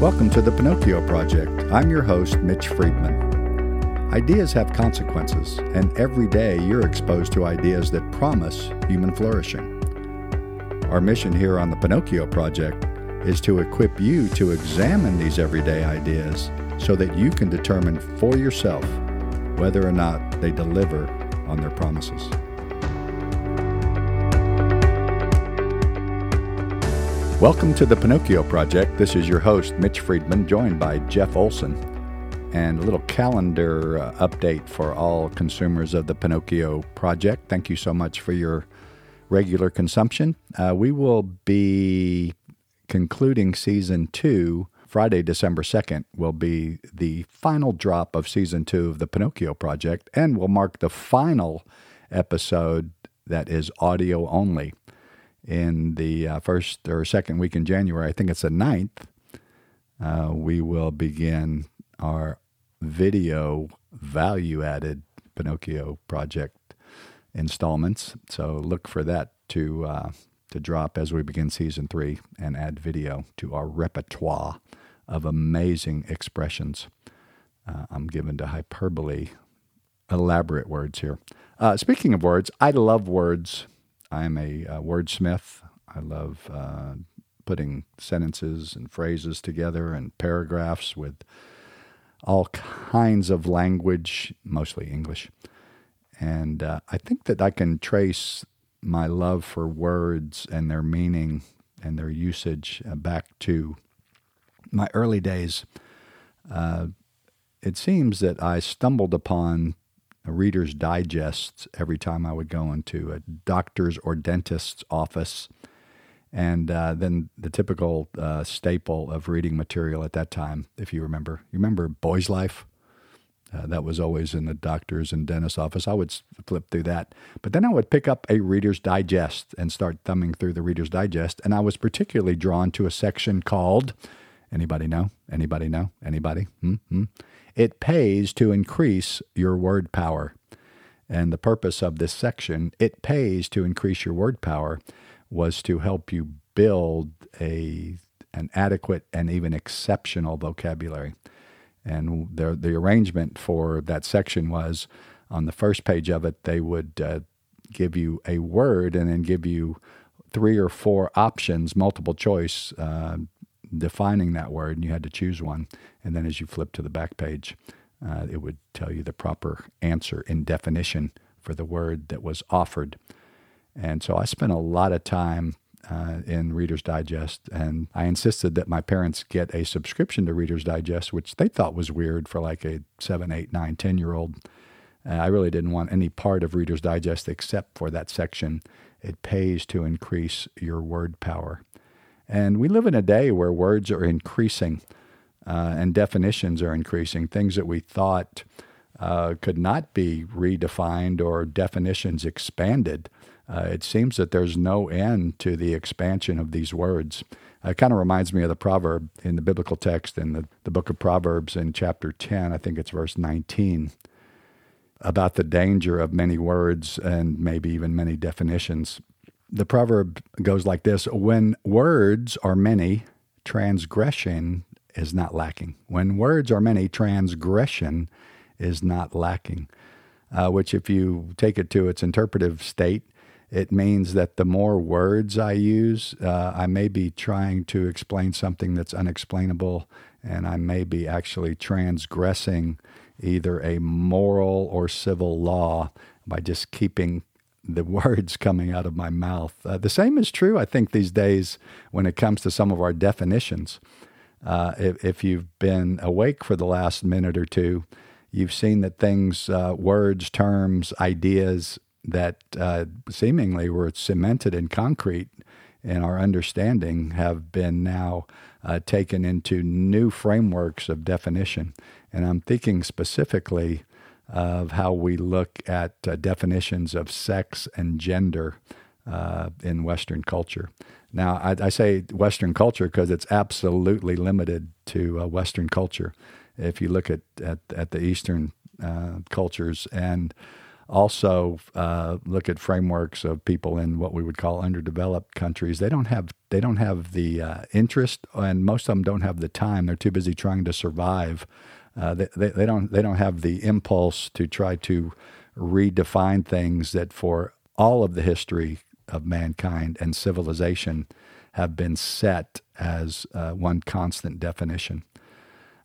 Welcome to the Pinocchio Project. I'm your host, Mitch Friedman. Ideas have consequences, and every day you're exposed to ideas that promise human flourishing. Our mission here on the Pinocchio Project is to equip you to examine these everyday ideas so that you can determine for yourself whether or not they deliver on their promises. Welcome to the Pinocchio Project. This is your host, Mitch Friedman, joined by Jeff Olson. And a little calendar uh, update for all consumers of the Pinocchio Project. Thank you so much for your regular consumption. Uh, we will be concluding season two. Friday, December 2nd, will be the final drop of season two of the Pinocchio Project and will mark the final episode that is audio only in the uh, first or second week in January, I think it's the 9th, uh, we will begin our video value added Pinocchio project installments. So look for that to uh, to drop as we begin season three and add video to our repertoire of amazing expressions. Uh, I'm given to hyperbole, elaborate words here. Uh, speaking of words, I love words I'm a uh, wordsmith. I love uh, putting sentences and phrases together and paragraphs with all kinds of language, mostly English. And uh, I think that I can trace my love for words and their meaning and their usage uh, back to my early days. Uh, it seems that I stumbled upon Reader's Digest every time I would go into a doctor's or dentist's office. And uh, then the typical uh, staple of reading material at that time, if you remember, you remember Boy's Life? Uh, that was always in the doctor's and dentist's office. I would flip through that. But then I would pick up a Reader's Digest and start thumbing through the Reader's Digest. And I was particularly drawn to a section called Anybody know? Anybody know? Anybody? Mm-hmm. It pays to increase your word power. And the purpose of this section, it pays to increase your word power, was to help you build a an adequate and even exceptional vocabulary. And the the arrangement for that section was on the first page of it, they would uh, give you a word and then give you three or four options, multiple choice, uh, defining that word, and you had to choose one. And then as you flip to the back page, uh, it would tell you the proper answer in definition for the word that was offered. And so I spent a lot of time uh, in Reader's Digest, and I insisted that my parents get a subscription to Reader's Digest, which they thought was weird for like a seven, eight, nine, ten year old. Uh, I really didn't want any part of Reader's Digest except for that section. It pays to increase your word power. And we live in a day where words are increasing uh, and definitions are increasing. Things that we thought uh, could not be redefined or definitions expanded. Uh, it seems that there's no end to the expansion of these words. It kind of reminds me of the proverb in the biblical text in the, the book of Proverbs in chapter 10, I think it's verse 19, about the danger of many words and maybe even many definitions the proverb goes like this When words are many, transgression is not lacking. When words are many, transgression is not lacking. Uh, which, if you take it to its interpretive state, it means that the more words I use, uh, I may be trying to explain something that's unexplainable, and I may be actually transgressing either a moral or civil law by just keeping the words coming out of my mouth. Uh, the same is true, I think, these days when it comes to some of our definitions. Uh, if, if, you've been awake for the last minute or two, you've seen that things, uh, words, terms, ideas that uh, seemingly were cemented in concrete in our understanding have been now uh, taken into new frameworks of definition. And I'm thinking specifically of how we look at uh, definitions of sex and gender uh, in Western culture. Now, I, I say Western culture because it's absolutely limited to uh, Western culture. If you look at, at, at the Eastern uh, cultures and also uh, look at frameworks of people in what we would call underdeveloped countries. They don't have they don't have the uh, interest, and most of them don't have the time. They're too busy trying to survive. Uh, they, they, they don't they don't have the impulse to try to redefine things that for all of the history of mankind and civilization have been set as uh, one constant definition.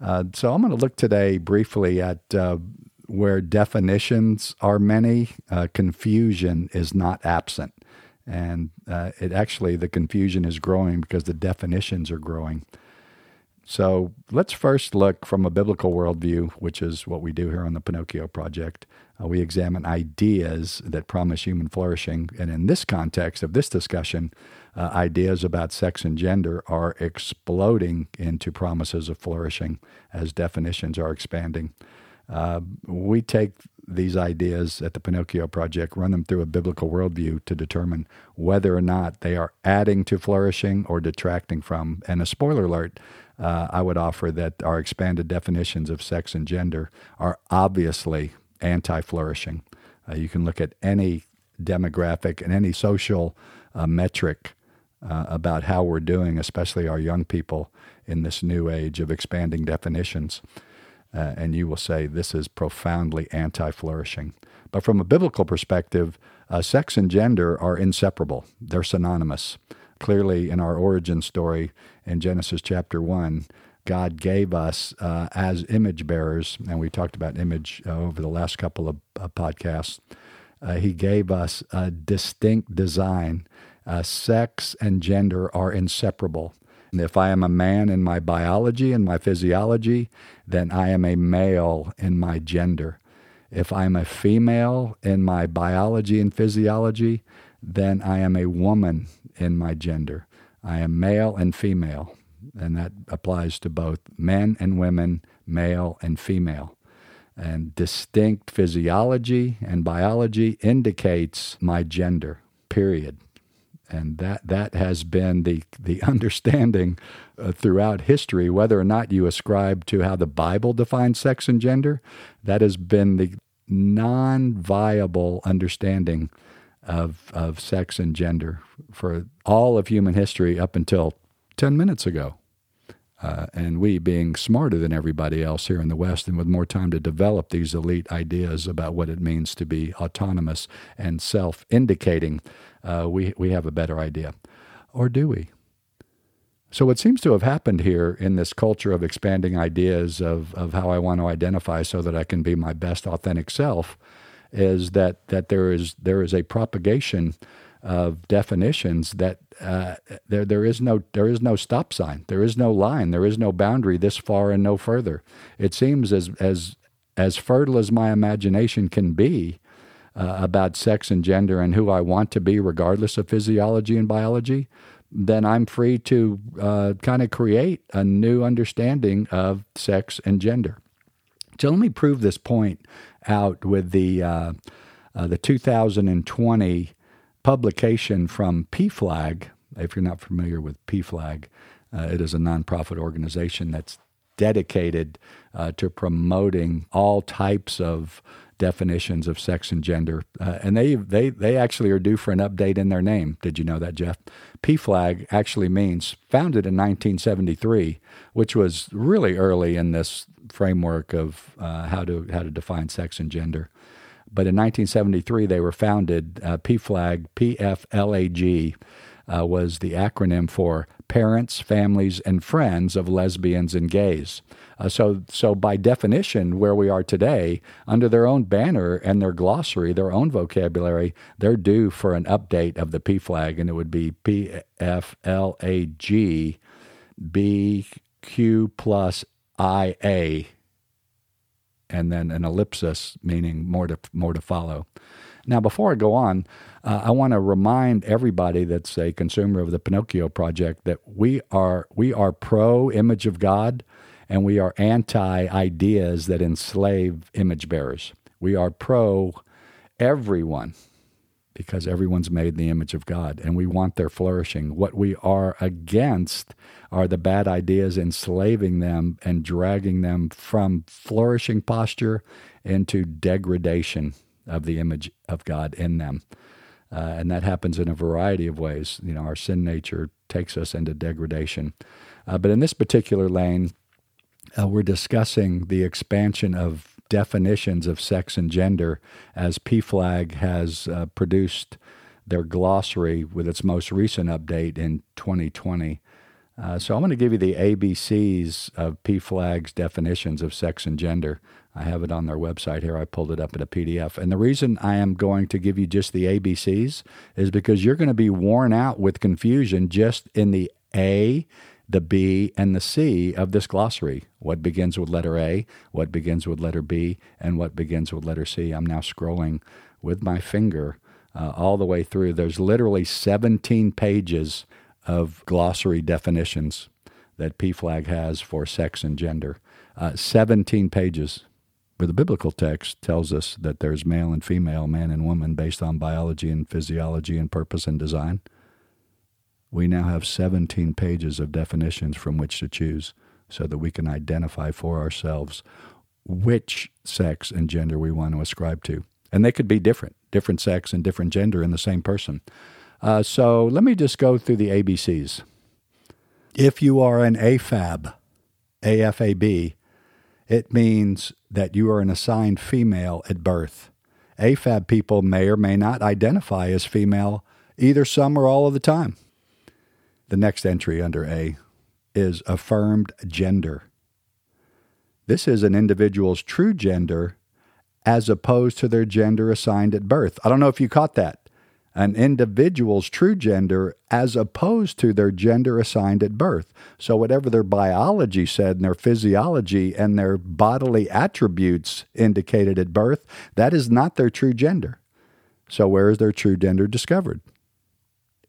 Uh, so I'm going to look today briefly at uh, where definitions are many, uh, confusion is not absent. And it actually, the confusion is growing because the definitions are growing. So let's first look from a biblical worldview, which is what we do here on the Pinocchio Project. Uh, we examine ideas that promise human flourishing. And in this context of this discussion, uh, ideas about sex and gender are exploding into promises of flourishing as definitions are expanding. Uh, we take these ideas at the Pinocchio Project, run them through a biblical worldview to determine whether or not they are adding to flourishing or detracting from. And a spoiler alert, uh, I would offer that our expanded definitions of sex and gender are obviously anti flourishing. Uh, you can look at any demographic and any social uh, metric uh, about how we're doing, especially our young people in this new age of expanding definitions uh, and you will say this is profoundly anti flourishing. But from a biblical perspective, uh, sex and gender are inseparable, they're synonymous. Clearly, in our origin story in Genesis chapter 1, God gave us uh, as image bearers, and we talked about image uh, over the last couple of uh, podcasts. Uh, he gave us a distinct design. sex and gender are inseparable. If I am a man in my biology and my physiology, then I am a male in my gender. If I'm a female in my biology and physiology, then I am a woman in my gender. I am male and female, and that applies to both men and women, male and female. And distinct physiology and biology indicates my gender, period and that that has been the the understanding uh, throughout history whether or not you ascribe to how the bible defines sex and gender that has been the non-viable understanding of of sex and gender for all of human history up until 10 minutes ago uh, and we being smarter than everybody else here in the West and with more time to develop these elite ideas about what it means to be autonomous and self indicating, uh, we, we have a better idea. Or do we? So, what seems to have happened here in this culture of expanding ideas of, of how I want to identify so that I can be my best authentic self is that, that there, is, there is a propagation of definitions that uh, there there is no there is no stop sign, there is no line, there is no boundary this far and no further. It seems as as as fertile as my imagination can be uh, about sex and gender and who I want to be, regardless of physiology and biology. Then I'm free to uh, kind of create a new understanding of sex and gender. So let me prove this point out with the uh, uh, the 2020 publication from PFLAG. If you're not familiar with PFLAG, uh, it is a nonprofit organization that's dedicated uh, to promoting all types of definitions of sex and gender. Uh, and they, they, they actually are due for an update in their name. Did you know that, Jeff? PFLAG actually means founded in 1973, which was really early in this framework of uh, how, to, how to define sex and gender. But in 1973, they were founded. Uh, PFLAG, PFLAG, uh, was the acronym for Parents, Families, and Friends of Lesbians and Gays. Uh, so, so by definition, where we are today, under their own banner and their glossary, their own vocabulary, they're due for an update of the P flag, and it would be P F L A G B Q plus IA and then an ellipsis, meaning more to, more to follow. Now, before I go on, uh, I want to remind everybody that's a consumer of the Pinocchio Project that we are we are pro image of God, and we are anti ideas that enslave image bearers. We are pro everyone because everyone's made in the image of God and we want their flourishing. What we are against are the bad ideas enslaving them and dragging them from flourishing posture into degradation of the image of God in them. Uh, and that happens in a variety of ways. You know, our sin nature takes us into degradation. Uh, but in this particular lane, uh, we're discussing the expansion of definitions of sex and gender as PFLAG has uh, produced their glossary with its most recent update in 2020. Uh, so I'm going to give you the ABCs of PFLAG's definitions of sex and gender. I have it on their website here. I pulled it up in a PDF. And the reason I am going to give you just the ABCs is because you're going to be worn out with confusion just in the A the B and the C of this glossary. What begins with letter A, what begins with letter B, and what begins with letter C. I'm now scrolling with my finger uh, all the way through. There's literally 17 pages of glossary definitions that PFLAG has for sex and gender. Uh, 17 pages. But the biblical text tells us that there's male and female, man and woman, based on biology and physiology and purpose and design we now have 17 pages of definitions from which to choose so that we can identify for ourselves which sex and gender we want to ascribe to. And they could be different, different sex and different gender in the same person. Uh, so let me just go through the ABCs. If you are an AFAB, AFAB, it means that you are an assigned female at birth. AFAB people may or may not identify as female either some or all of the time. The next entry under A is affirmed gender. This is an individual's true gender as opposed to their gender assigned at birth. I don't know if you caught that. An individual's true gender as opposed to their gender assigned at birth. So, whatever their biology said and their physiology and their bodily attributes indicated at birth, that is not their true gender. So, where is their true gender discovered?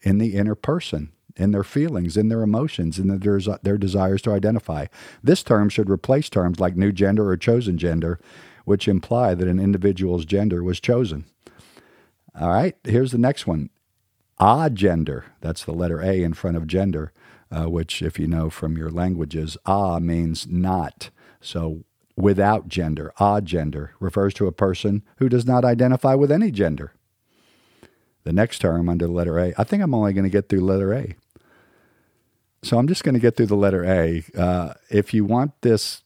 In the inner person, in their feelings, in their emotions, in their, their desires to identify. This term should replace terms like new gender or chosen gender, which imply that an individual's gender was chosen. All right, here's the next one. Agender, that's the letter A in front of gender, uh, which, if you know from your languages, a means not. So without gender, agender, refers to a person who does not identify with any gender. The next term under letter A, I think I'm only going to get through letter A. So I'm just going to get through the letter A. Uh, if you want this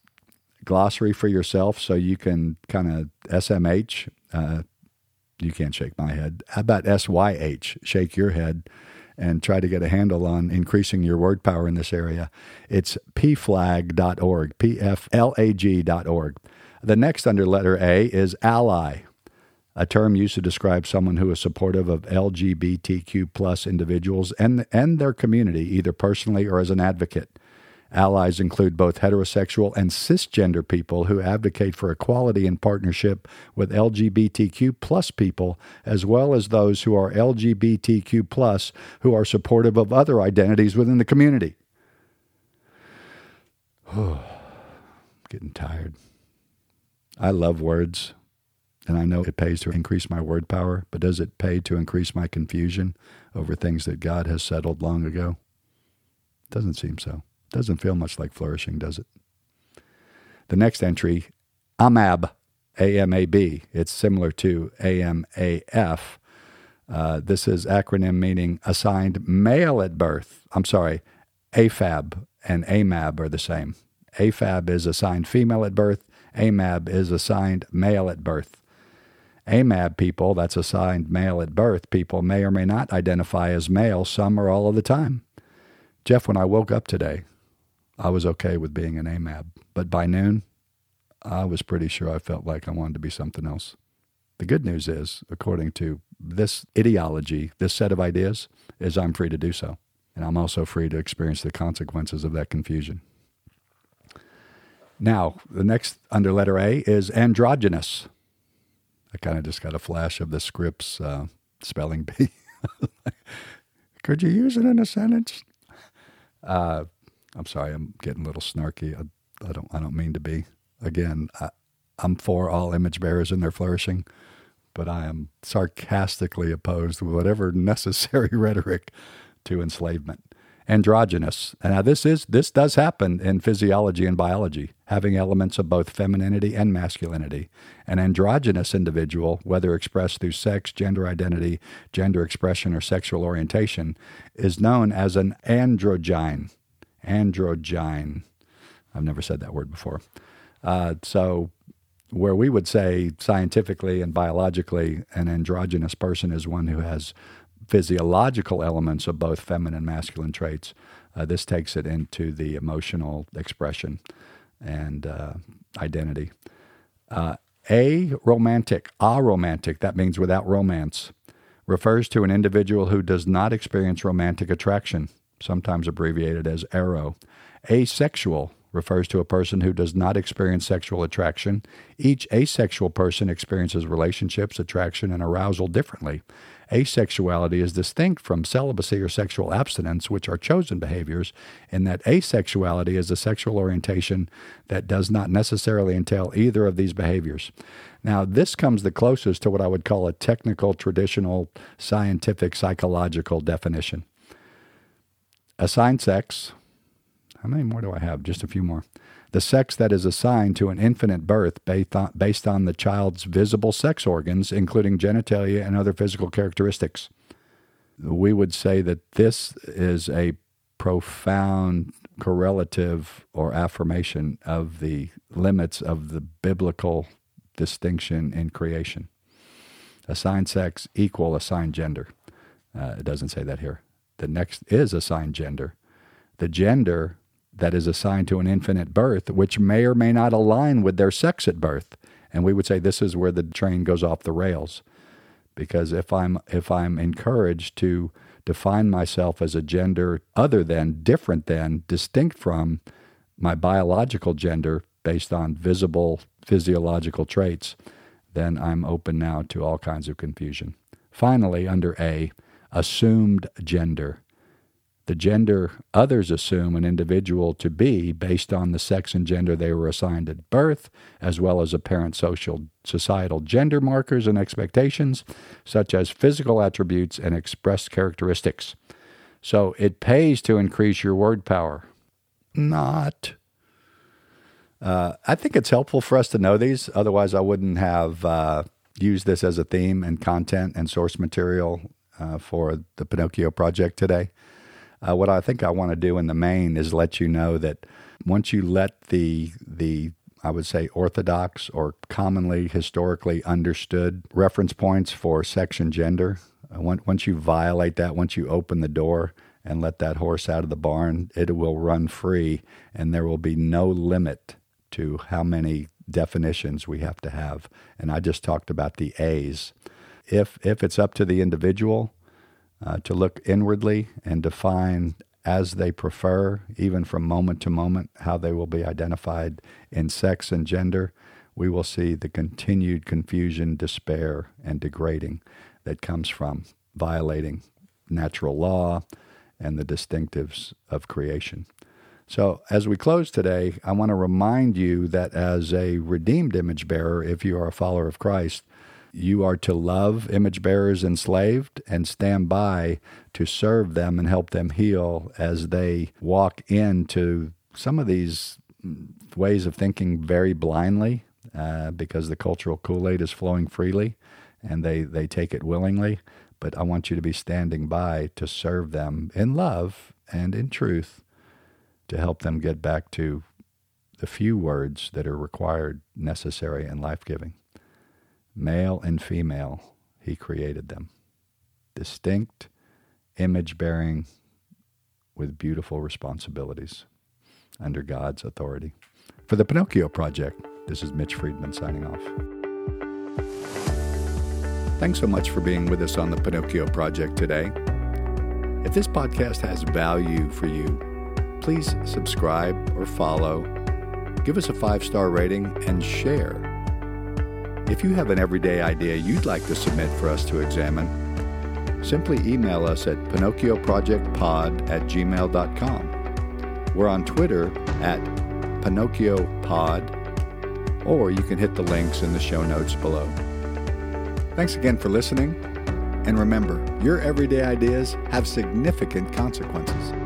glossary for yourself so you can kind of SMH, uh, you can't shake my head. How about SYH? Shake your head and try to get a handle on increasing your word power in this area. It's pflag.org, P-F-L-A-G.org. The next under letter A is ally a term used to describe someone who is supportive of LGBTQ plus individuals and, and their community, either personally or as an advocate. Allies include both heterosexual and cisgender people who advocate for equality and partnership with LGBTQ plus people, as well as those who are LGBTQ plus who are supportive of other identities within the community. Oh, getting tired. I love words. And I know it pays to increase my word power, but does it pay to increase my confusion over things that God has settled long ago? Doesn't seem so. Doesn't feel much like flourishing, does it? The next entry, AMAB, A-M-A-B. It's similar to A-M-A-F. Uh, this is acronym meaning assigned male at birth. I'm sorry, AFAB and AMAB are the same. AFAB is assigned female at birth. AMAB is assigned male at birth. AMAB people, that's assigned male at birth, people may or may not identify as male some or all of the time. Jeff, when I woke up today, I was okay with being an AMAB, but by noon, I was pretty sure I felt like I wanted to be something else. The good news is, according to this ideology, this set of ideas, is I'm free to do so. And I'm also free to experience the consequences of that confusion. Now, the next under letter A is androgynous. I kind of just got a flash of the Scripps uh, spelling bee. Could you use it in a sentence? Uh, I'm sorry, I'm getting a little snarky. I, I, don't. I don't mean to be. Again, I, I'm for all image bearers and their flourishing, but I am sarcastically opposed with whatever necessary rhetoric to enslavement. Androgynous. Now this is this does happen in physiology and biology, having elements of both femininity and masculinity. An androgynous individual, whether expressed through sex, gender identity, gender expression, or sexual orientation, is known as an androgyne. Androgyne. I've never said that word before. Uh, so where we would say scientifically and biologically an androgynous person is one who has physiological elements of both feminine and masculine traits. Uh, this takes it into the emotional expression and uh, identity. Uh, a romantic, aromantic, that means without romance, refers to an individual who does not experience romantic attraction, sometimes abbreviated as aro. Asexual refers to a person who does not experience sexual attraction. Each asexual person experiences relationships, attraction, and arousal differently. Asexuality is distinct from celibacy or sexual abstinence, which are chosen behaviors, in that asexuality is a sexual orientation that does not necessarily entail either of these behaviors. Now, this comes the closest to what I would call a technical, traditional, scientific, psychological definition. Assigned sex, how many more do I have? Just a few more. The sex that is assigned to an infant birth based on, based on the child's visible sex organs, including genitalia and other physical characteristics. We would say that this is a profound correlative or affirmation of the limits of the biblical distinction in creation. Assigned sex equal assigned gender. Uh, it doesn't say that here. The next is assigned gender. The gender that is assigned to an infant at birth, which may or may not align with their sex at birth. And we would say this is where the train goes off the rails. Because if I'm if I'm encouraged to define myself as a gender other than, different than, distinct from my biological gender based on visible physiological traits, then I'm open now to all kinds of confusion. Finally, under A, assumed gender the gender others assume an individual to be based on the sex and gender they were assigned at birth, as well as apparent social societal gender markers and expectations, such as physical attributes and expressed characteristics. So it pays to increase your word power. Not. Uh, I think it's helpful for us to know these. Otherwise, I wouldn't have uh, used this as a theme and content and source material uh, for the Pinocchio project today. Uh, what I think I want to do in the main is let you know that once you let the the I would say orthodox or commonly historically understood reference points for sex and gender, uh, once you violate that, once you open the door and let that horse out of the barn, it will run free, and there will be no limit to how many definitions we have to have. And I just talked about the A's. If if it's up to the individual, uh, to look inwardly and define as they prefer, even from moment to moment, how they will be identified in sex and gender, we will see the continued confusion, despair, and degrading that comes from violating natural law and the distinctives of creation. So, as we close today, I want to remind you that as a redeemed image bearer, if you are a follower of Christ, you are to love image bearers enslaved and stand by to serve them and help them heal as they walk into some of these ways of thinking very blindly uh, because the cultural Kool Aid is flowing freely and they, they take it willingly. But I want you to be standing by to serve them in love and in truth to help them get back to the few words that are required, necessary, and life giving. Male and female, he created them. Distinct, image bearing, with beautiful responsibilities under God's authority. For the Pinocchio Project, this is Mitch Friedman signing off. Thanks so much for being with us on the Pinocchio Project today. If this podcast has value for you, please subscribe or follow, give us a five star rating, and share. If you have an everyday idea you'd like to submit for us to examine, simply email us at pinocchioprojectpod at gmail.com. We're on Twitter at PinocchioPod, or you can hit the links in the show notes below. Thanks again for listening, and remember, your everyday ideas have significant consequences.